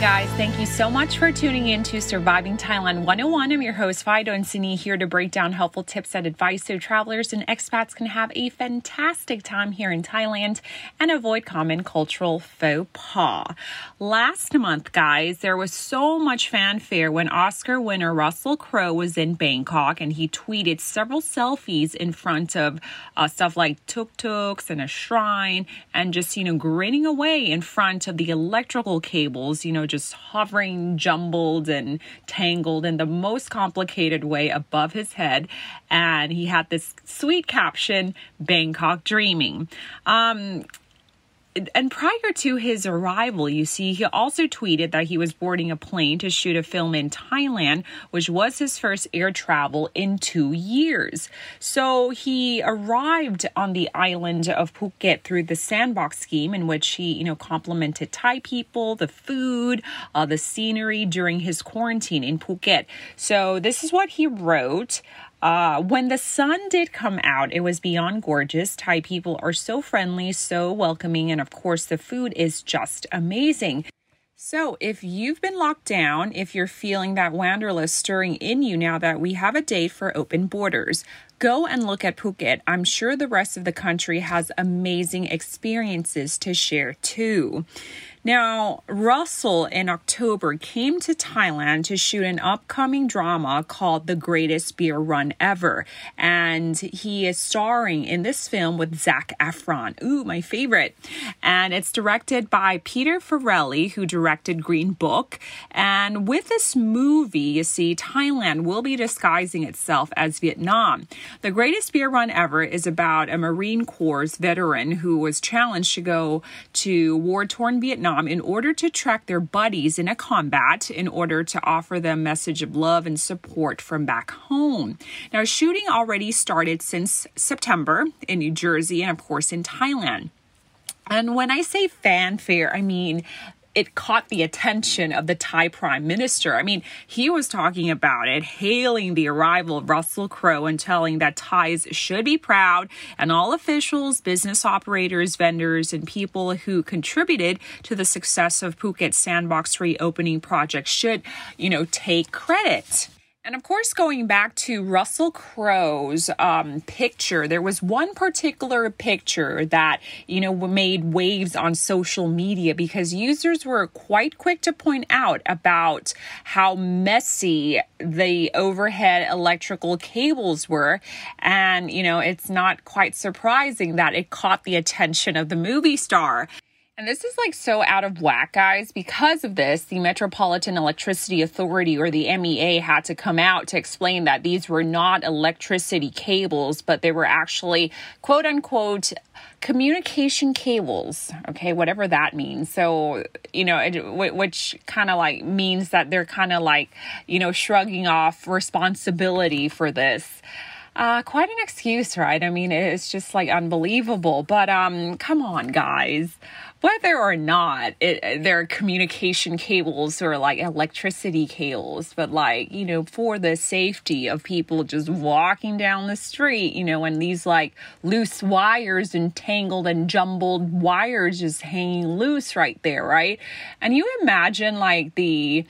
Guys. Thank you so much for tuning in to Surviving Thailand 101. I'm your host, Fido and Sini, here to break down helpful tips and advice so travelers and expats can have a fantastic time here in Thailand and avoid common cultural faux pas. Last month, guys, there was so much fanfare when Oscar winner Russell Crowe was in Bangkok and he tweeted several selfies in front of uh, stuff like tuk tuks and a shrine and just, you know, grinning away in front of the electrical cables, you know, just hovering, jumbled, and tangled in the most complicated way above his head. And he had this sweet caption Bangkok Dreaming. Um, and prior to his arrival, you see, he also tweeted that he was boarding a plane to shoot a film in Thailand, which was his first air travel in two years. So he arrived on the island of Phuket through the sandbox scheme, in which he, you know, complimented Thai people, the food, uh, the scenery during his quarantine in Phuket. So this is what he wrote. Uh, when the sun did come out, it was beyond gorgeous. Thai people are so friendly, so welcoming, and of course, the food is just amazing. So, if you've been locked down, if you're feeling that wanderlust stirring in you now that we have a date for open borders, go and look at Phuket. I'm sure the rest of the country has amazing experiences to share too. Now, Russell in October came to Thailand to shoot an upcoming drama called The Greatest Beer Run Ever. And he is starring in this film with Zac Efron. Ooh, my favorite. And it's directed by Peter Farrelly, who directed Green Book. And with this movie, you see, Thailand will be disguising itself as Vietnam. The Greatest Beer Run Ever is about a Marine Corps veteran who was challenged to go to war torn Vietnam Vietnam in order to track their buddies in a combat in order to offer them message of love and support from back home. Now, shooting already started since September in New Jersey and, of course, in Thailand. And when I say fanfare, I mean it caught the attention of the Thai prime minister. I mean, he was talking about it, hailing the arrival of Russell Crowe and telling that Thais should be proud and all officials, business operators, vendors, and people who contributed to the success of Phuket Sandbox reopening project should, you know, take credit. And of course, going back to Russell Crowe's um, picture, there was one particular picture that, you know, made waves on social media because users were quite quick to point out about how messy the overhead electrical cables were. And, you know, it's not quite surprising that it caught the attention of the movie star. And this is like so out of whack, guys. Because of this, the Metropolitan Electricity Authority or the MEA had to come out to explain that these were not electricity cables, but they were actually quote unquote communication cables. Okay, whatever that means. So, you know, it, which kind of like means that they're kind of like, you know, shrugging off responsibility for this. Uh, quite an excuse, right? I mean, it's just like unbelievable. But um, come on, guys whether or not it, there are communication cables or like electricity cables, but like, you know, for the safety of people just walking down the street, you know, and these like loose wires and tangled and jumbled wires just hanging loose right there, right? And you imagine like the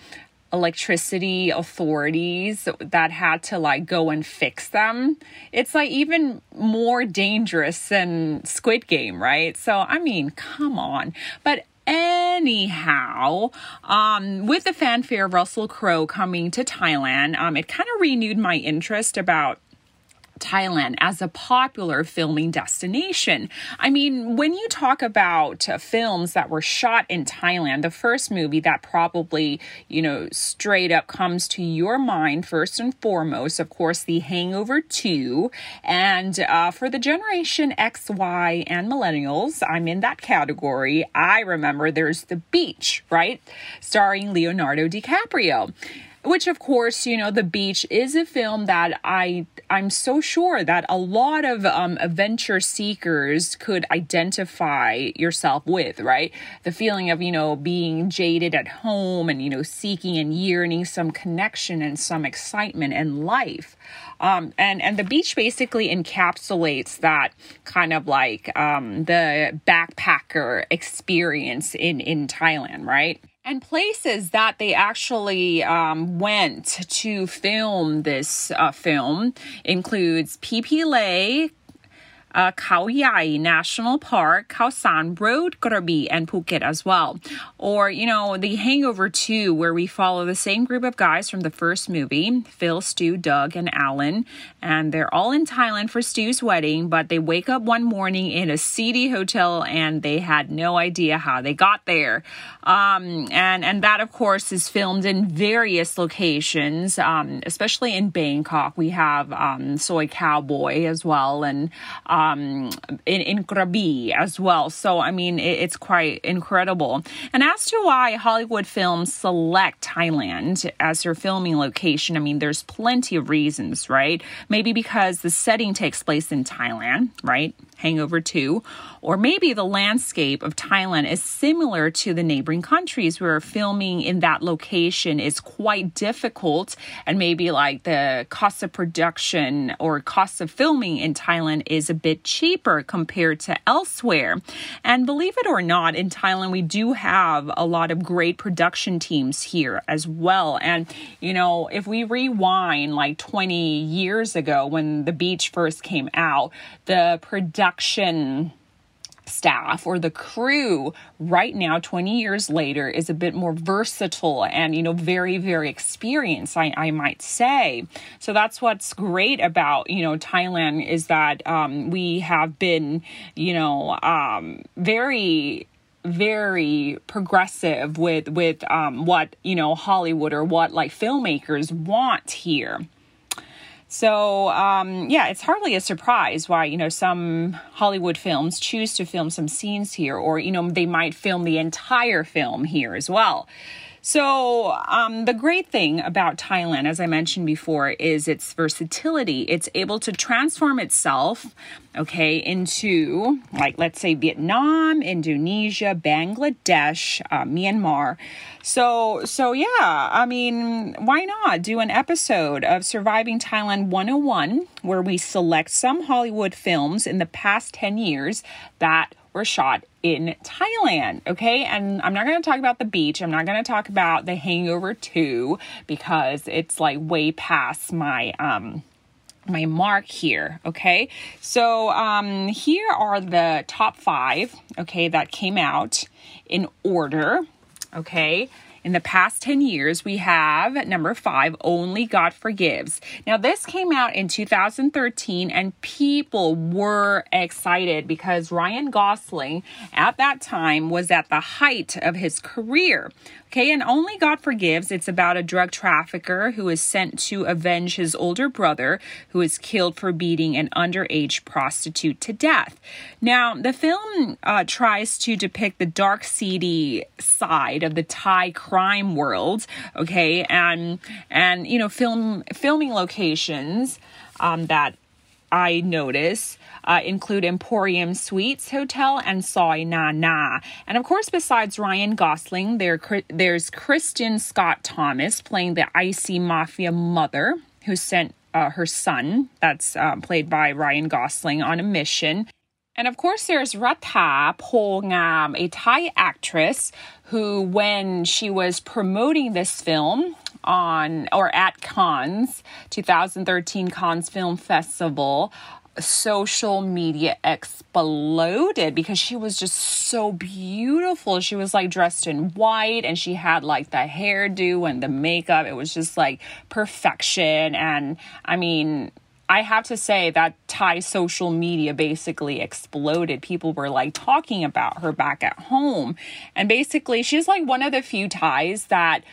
electricity authorities that had to like go and fix them. It's like even more dangerous than Squid Game, right? So, I mean, come on. But anyhow, um, with the fanfare of Russell Crowe coming to Thailand, um, it kind of renewed my interest about Thailand as a popular filming destination. I mean, when you talk about uh, films that were shot in Thailand, the first movie that probably, you know, straight up comes to your mind first and foremost, of course, The Hangover 2. And uh, for the generation X, Y, and millennials, I'm in that category. I remember there's The Beach, right? Starring Leonardo DiCaprio. Which of course you know the beach is a film that i i'm so sure that a lot of um, adventure seekers could identify yourself with right? The feeling of you know being jaded at home and you know seeking and yearning some connection and some excitement and life. Um, and and the beach basically encapsulates that kind of like um, the backpacker experience in in thailand right and places that they actually um, went to film this uh, film includes Phi Lay, uh, Yai National Park, Khao San Road, Krabi, and Phuket as well. Or, you know, The Hangover 2, where we follow the same group of guys from the first movie Phil, Stu, Doug, and Alan. And they're all in Thailand for Stu's wedding, but they wake up one morning in a seedy hotel and they had no idea how they got there. Um, and, and that, of course, is filmed in various locations, um, especially in Bangkok. We have um, Soi Cowboy as well. And um, in, in Krabi as well. So, I mean, it, it's quite incredible. And as to why Hollywood films select Thailand as their filming location, I mean, there's plenty of reasons, right? Maybe because the setting takes place in Thailand, right? Hangover 2, or maybe the landscape of Thailand is similar to the neighboring countries where filming in that location is quite difficult, and maybe like the cost of production or cost of filming in Thailand is a bit cheaper compared to elsewhere. And believe it or not, in Thailand, we do have a lot of great production teams here as well. And, you know, if we rewind like 20 years ago when the beach first came out, the production production staff or the crew right now 20 years later is a bit more versatile and you know very very experienced I, I might say. So that's what's great about you know thailand is that um, we have been you know um, very very progressive with with um, what you know hollywood or what like filmmakers want here so, um, yeah, it's hardly a surprise why, you know, some Hollywood films choose to film some scenes here, or, you know, they might film the entire film here as well. So, um, the great thing about Thailand, as I mentioned before, is its versatility. It's able to transform itself, okay, into like, let's say, Vietnam, Indonesia, Bangladesh, uh, Myanmar. So, so yeah, I mean, why not do an episode of Surviving Thailand 101 where we select some Hollywood films in the past 10 years that were shot in Thailand. Okay. And I'm not going to talk about the beach. I'm not going to talk about the hangover 2 because it's like way past my, um, my mark here okay so um here are the top five okay that came out in order okay in the past 10 years, we have number five, Only God Forgives. Now, this came out in 2013, and people were excited because Ryan Gosling at that time was at the height of his career. Okay, and Only God Forgives, it's about a drug trafficker who is sent to avenge his older brother who is killed for beating an underage prostitute to death. Now, the film uh, tries to depict the dark, seedy side of the Thai crime world, okay, and and you know, film filming locations um, that I notice uh, include Emporium Suites Hotel and Soi Na Na. And of course, besides Ryan Gosling, there, there's Kristin Scott Thomas playing the icy mafia mother who sent uh, her son, that's uh, played by Ryan Gosling, on a mission. And of course, there's Ratha Ngam, a Thai actress who, when she was promoting this film on or at Cannes 2013 Cannes Film Festival, social media exploded because she was just so beautiful. She was like dressed in white and she had like the hairdo and the makeup. It was just like perfection. And I mean, I have to say that Thai social media basically exploded. People were like talking about her back at home. And basically, she's like one of the few Thais that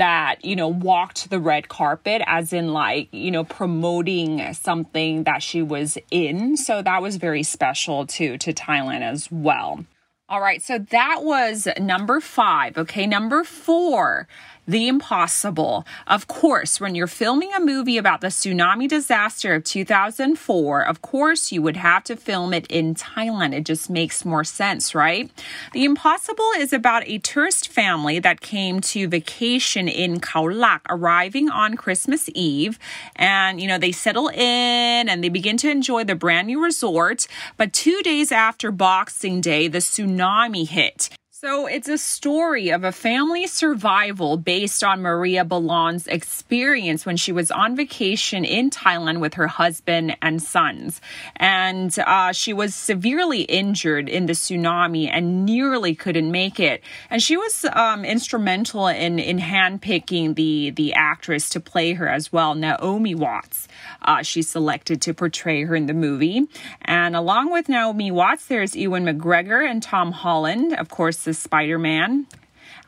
that you know walked the red carpet as in like you know promoting something that she was in. So that was very special to to Thailand as well. All right so that was number 5 okay? Number 4 The Impossible. Of course, when you're filming a movie about the tsunami disaster of 2004, of course, you would have to film it in Thailand. It just makes more sense, right? The Impossible is about a tourist family that came to vacation in Khao Lak, arriving on Christmas Eve. And, you know, they settle in and they begin to enjoy the brand new resort. But two days after Boxing Day, the tsunami hit. So it's a story of a family survival based on Maria Belón's experience when she was on vacation in Thailand with her husband and sons. And uh, she was severely injured in the tsunami and nearly couldn't make it. And she was um, instrumental in, in handpicking the, the actress to play her as well, Naomi Watts. Uh, she selected to portray her in the movie. And along with Naomi Watts, there's Ewan McGregor and Tom Holland, of course, Spider Man.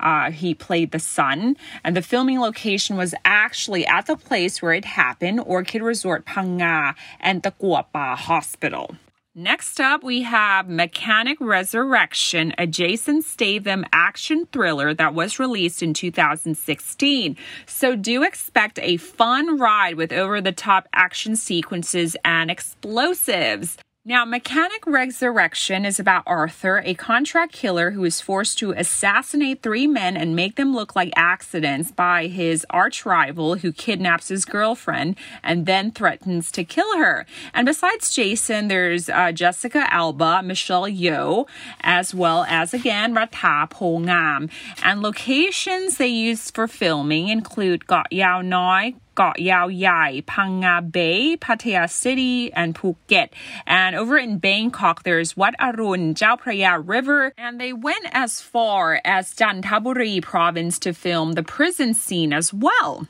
Uh, he played the son, and the filming location was actually at the place where it happened, Orchid Resort Phang Nga and the Guapa Hospital. Next up, we have Mechanic Resurrection, a Jason Statham action thriller that was released in 2016. So do expect a fun ride with over the top action sequences and explosives. Now, Mechanic Resurrection is about Arthur, a contract killer who is forced to assassinate three men and make them look like accidents by his arch rival who kidnaps his girlfriend and then threatens to kill her. And besides Jason, there's uh, Jessica Alba, Michelle Yeoh, as well as again Ratha Phongam. And locations they used for filming include Koh Yao Noi, Koh Yao Yai, Phang Nga Bay, Pattaya City, and Phuket. And over in Bangkok, there's Wat Arun, Chao Phraya River, and they went as far as Chantaburi province to film the prison scene as well.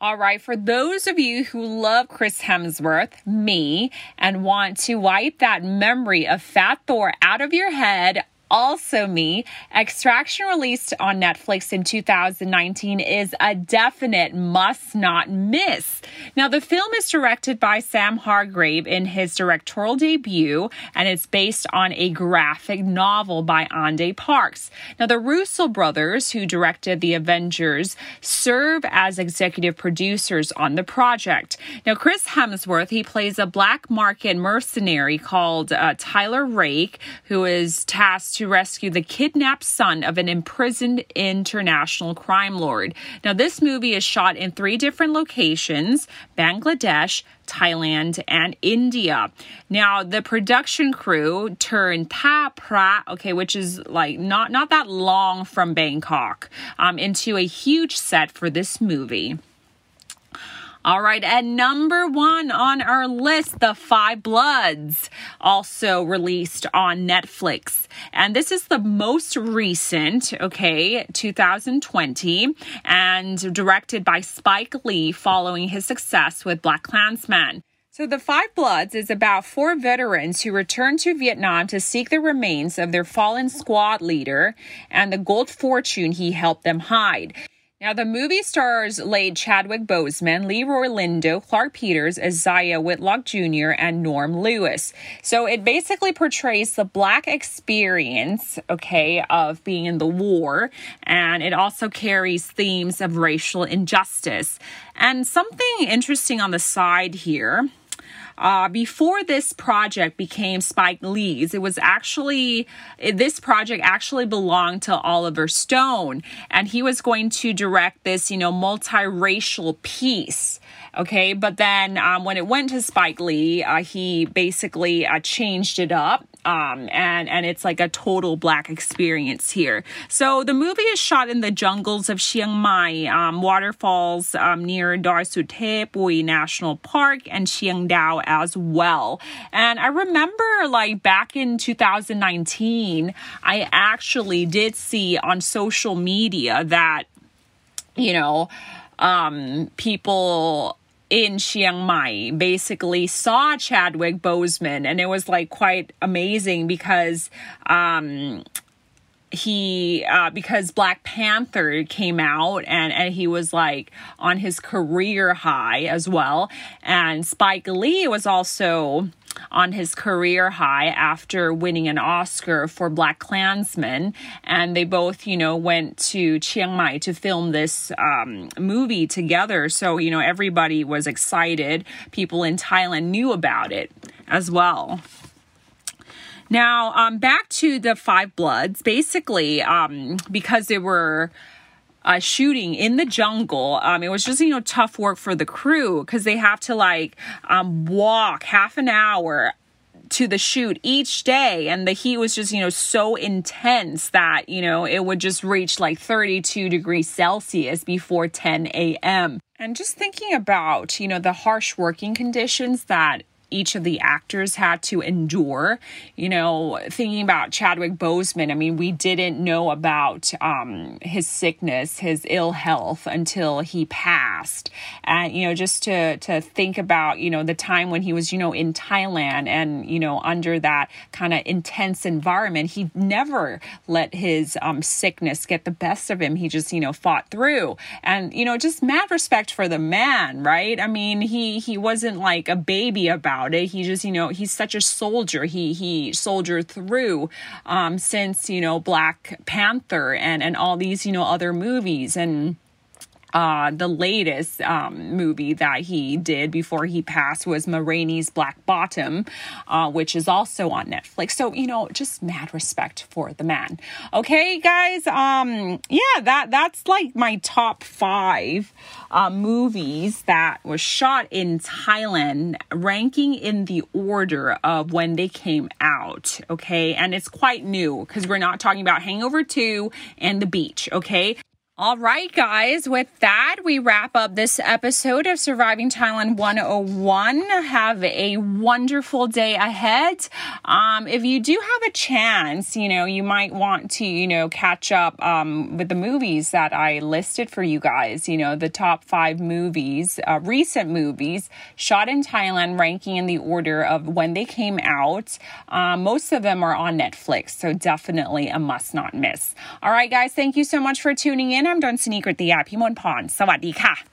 All right, for those of you who love Chris Hemsworth, me, and want to wipe that memory of Fat Thor out of your head, also me. Extraction released on Netflix in 2019 is a definite must not miss. Now, the film is directed by Sam Hargrave in his directorial debut, and it's based on a graphic novel by Ande Parks. Now, the Russo brothers, who directed The Avengers, serve as executive producers on the project. Now, Chris Hemsworth, he plays a black market mercenary called uh, Tyler Rake, who is tasked to to rescue the kidnapped son of an imprisoned international crime lord. Now, this movie is shot in three different locations Bangladesh, Thailand, and India. Now, the production crew turned Tha Pra, okay, which is like not, not that long from Bangkok, um, into a huge set for this movie. All right, at number one on our list, The Five Bloods, also released on Netflix. And this is the most recent, okay, 2020, and directed by Spike Lee following his success with BlacKkKlansman. So, The Five Bloods is about four veterans who return to Vietnam to seek the remains of their fallen squad leader and the gold fortune he helped them hide. Now, the movie stars late Chadwick Boseman, Delroy Lindo, Clarke Peters, Isaiah Whitlock Jr., and Norm Lewis. So it basically portrays the black experience, okay, of being in the war, and it also carries themes of racial injustice. And something interesting on the side here uh, before this project became Spike Lee's, it was actually, this project actually belonged to Oliver Stone, and he was going to direct this, you know, multiracial piece. Okay, but then um, when it went to Spike Lee, uh, he basically uh, changed it up um, and and it's like a total black experience here. So the movie is shot in the jungles of Chiang Mai, um, waterfalls um, near Doi Pui National Park, and Chiang Dao as well. And I remember, like back in 2019, I actually did see on social media that you know um, people in Chiang Mai basically saw Chadwick Boseman, and it was like quite amazing because um, he uh, because Black Panther came out and and he was like on his career high as well, and Spike Lee was also on his career high after winning an Oscar for BlacKkKlansman. And they both, you know, went to Chiang Mai to film this um, movie together. So, you know, everybody was excited. People in Thailand knew about it as well. Now, um, back to the Five Bloods. Basically, um, because they were uh, shooting in the jungle, um, it was just you know tough work for the crew because they have to like um, walk half an hour to the shoot each day. And the heat was just you know so intense that you know it would just reach like 32 degrees celsius before 10 a.m and just thinking about you know the harsh working conditions that each of the actors had to endure. You know, thinking about Chadwick Boseman, I mean, we didn't know about um, his sickness, his ill health until he passed. And, you know, just to, to think about, you know, the time when he was, you know, in Thailand and, you know, under that kind of intense environment, he never let his um, sickness get the best of him. He just, you know, fought through. And, you know, just mad respect for the man, right? I mean, he, he wasn't like a baby about about it. He just, you know, he's such a soldier. He he soldiered through um, since you know Black Panther and and all these you know other movies and uh, the latest um, movie that he did before he passed was Ma Black Bottom, uh, which is also on Netflix. So you know, just mad respect for the man. Okay, guys. Um, yeah, that that's like my top five uh, movies that was shot in Thailand, ranking in the order of when they came out. Okay, and it's quite new because we're not talking about Hangover Two and The Beach. Okay. All right, guys, with that, we wrap up this episode of Surviving Thailand 101. Have a wonderful day ahead. Um, if you do have a chance, you know, you might want to, you know, catch up um, with the movies that I listed for you guys, you know, the top five movies, uh, recent movies shot in Thailand, ranking in the order of when they came out. Um, most of them are on Netflix, so definitely a must not miss. All right, guys, thank you so much for tuning in. I'm ดนสนีกริติยาพิมลพร สวัสดีค่ะ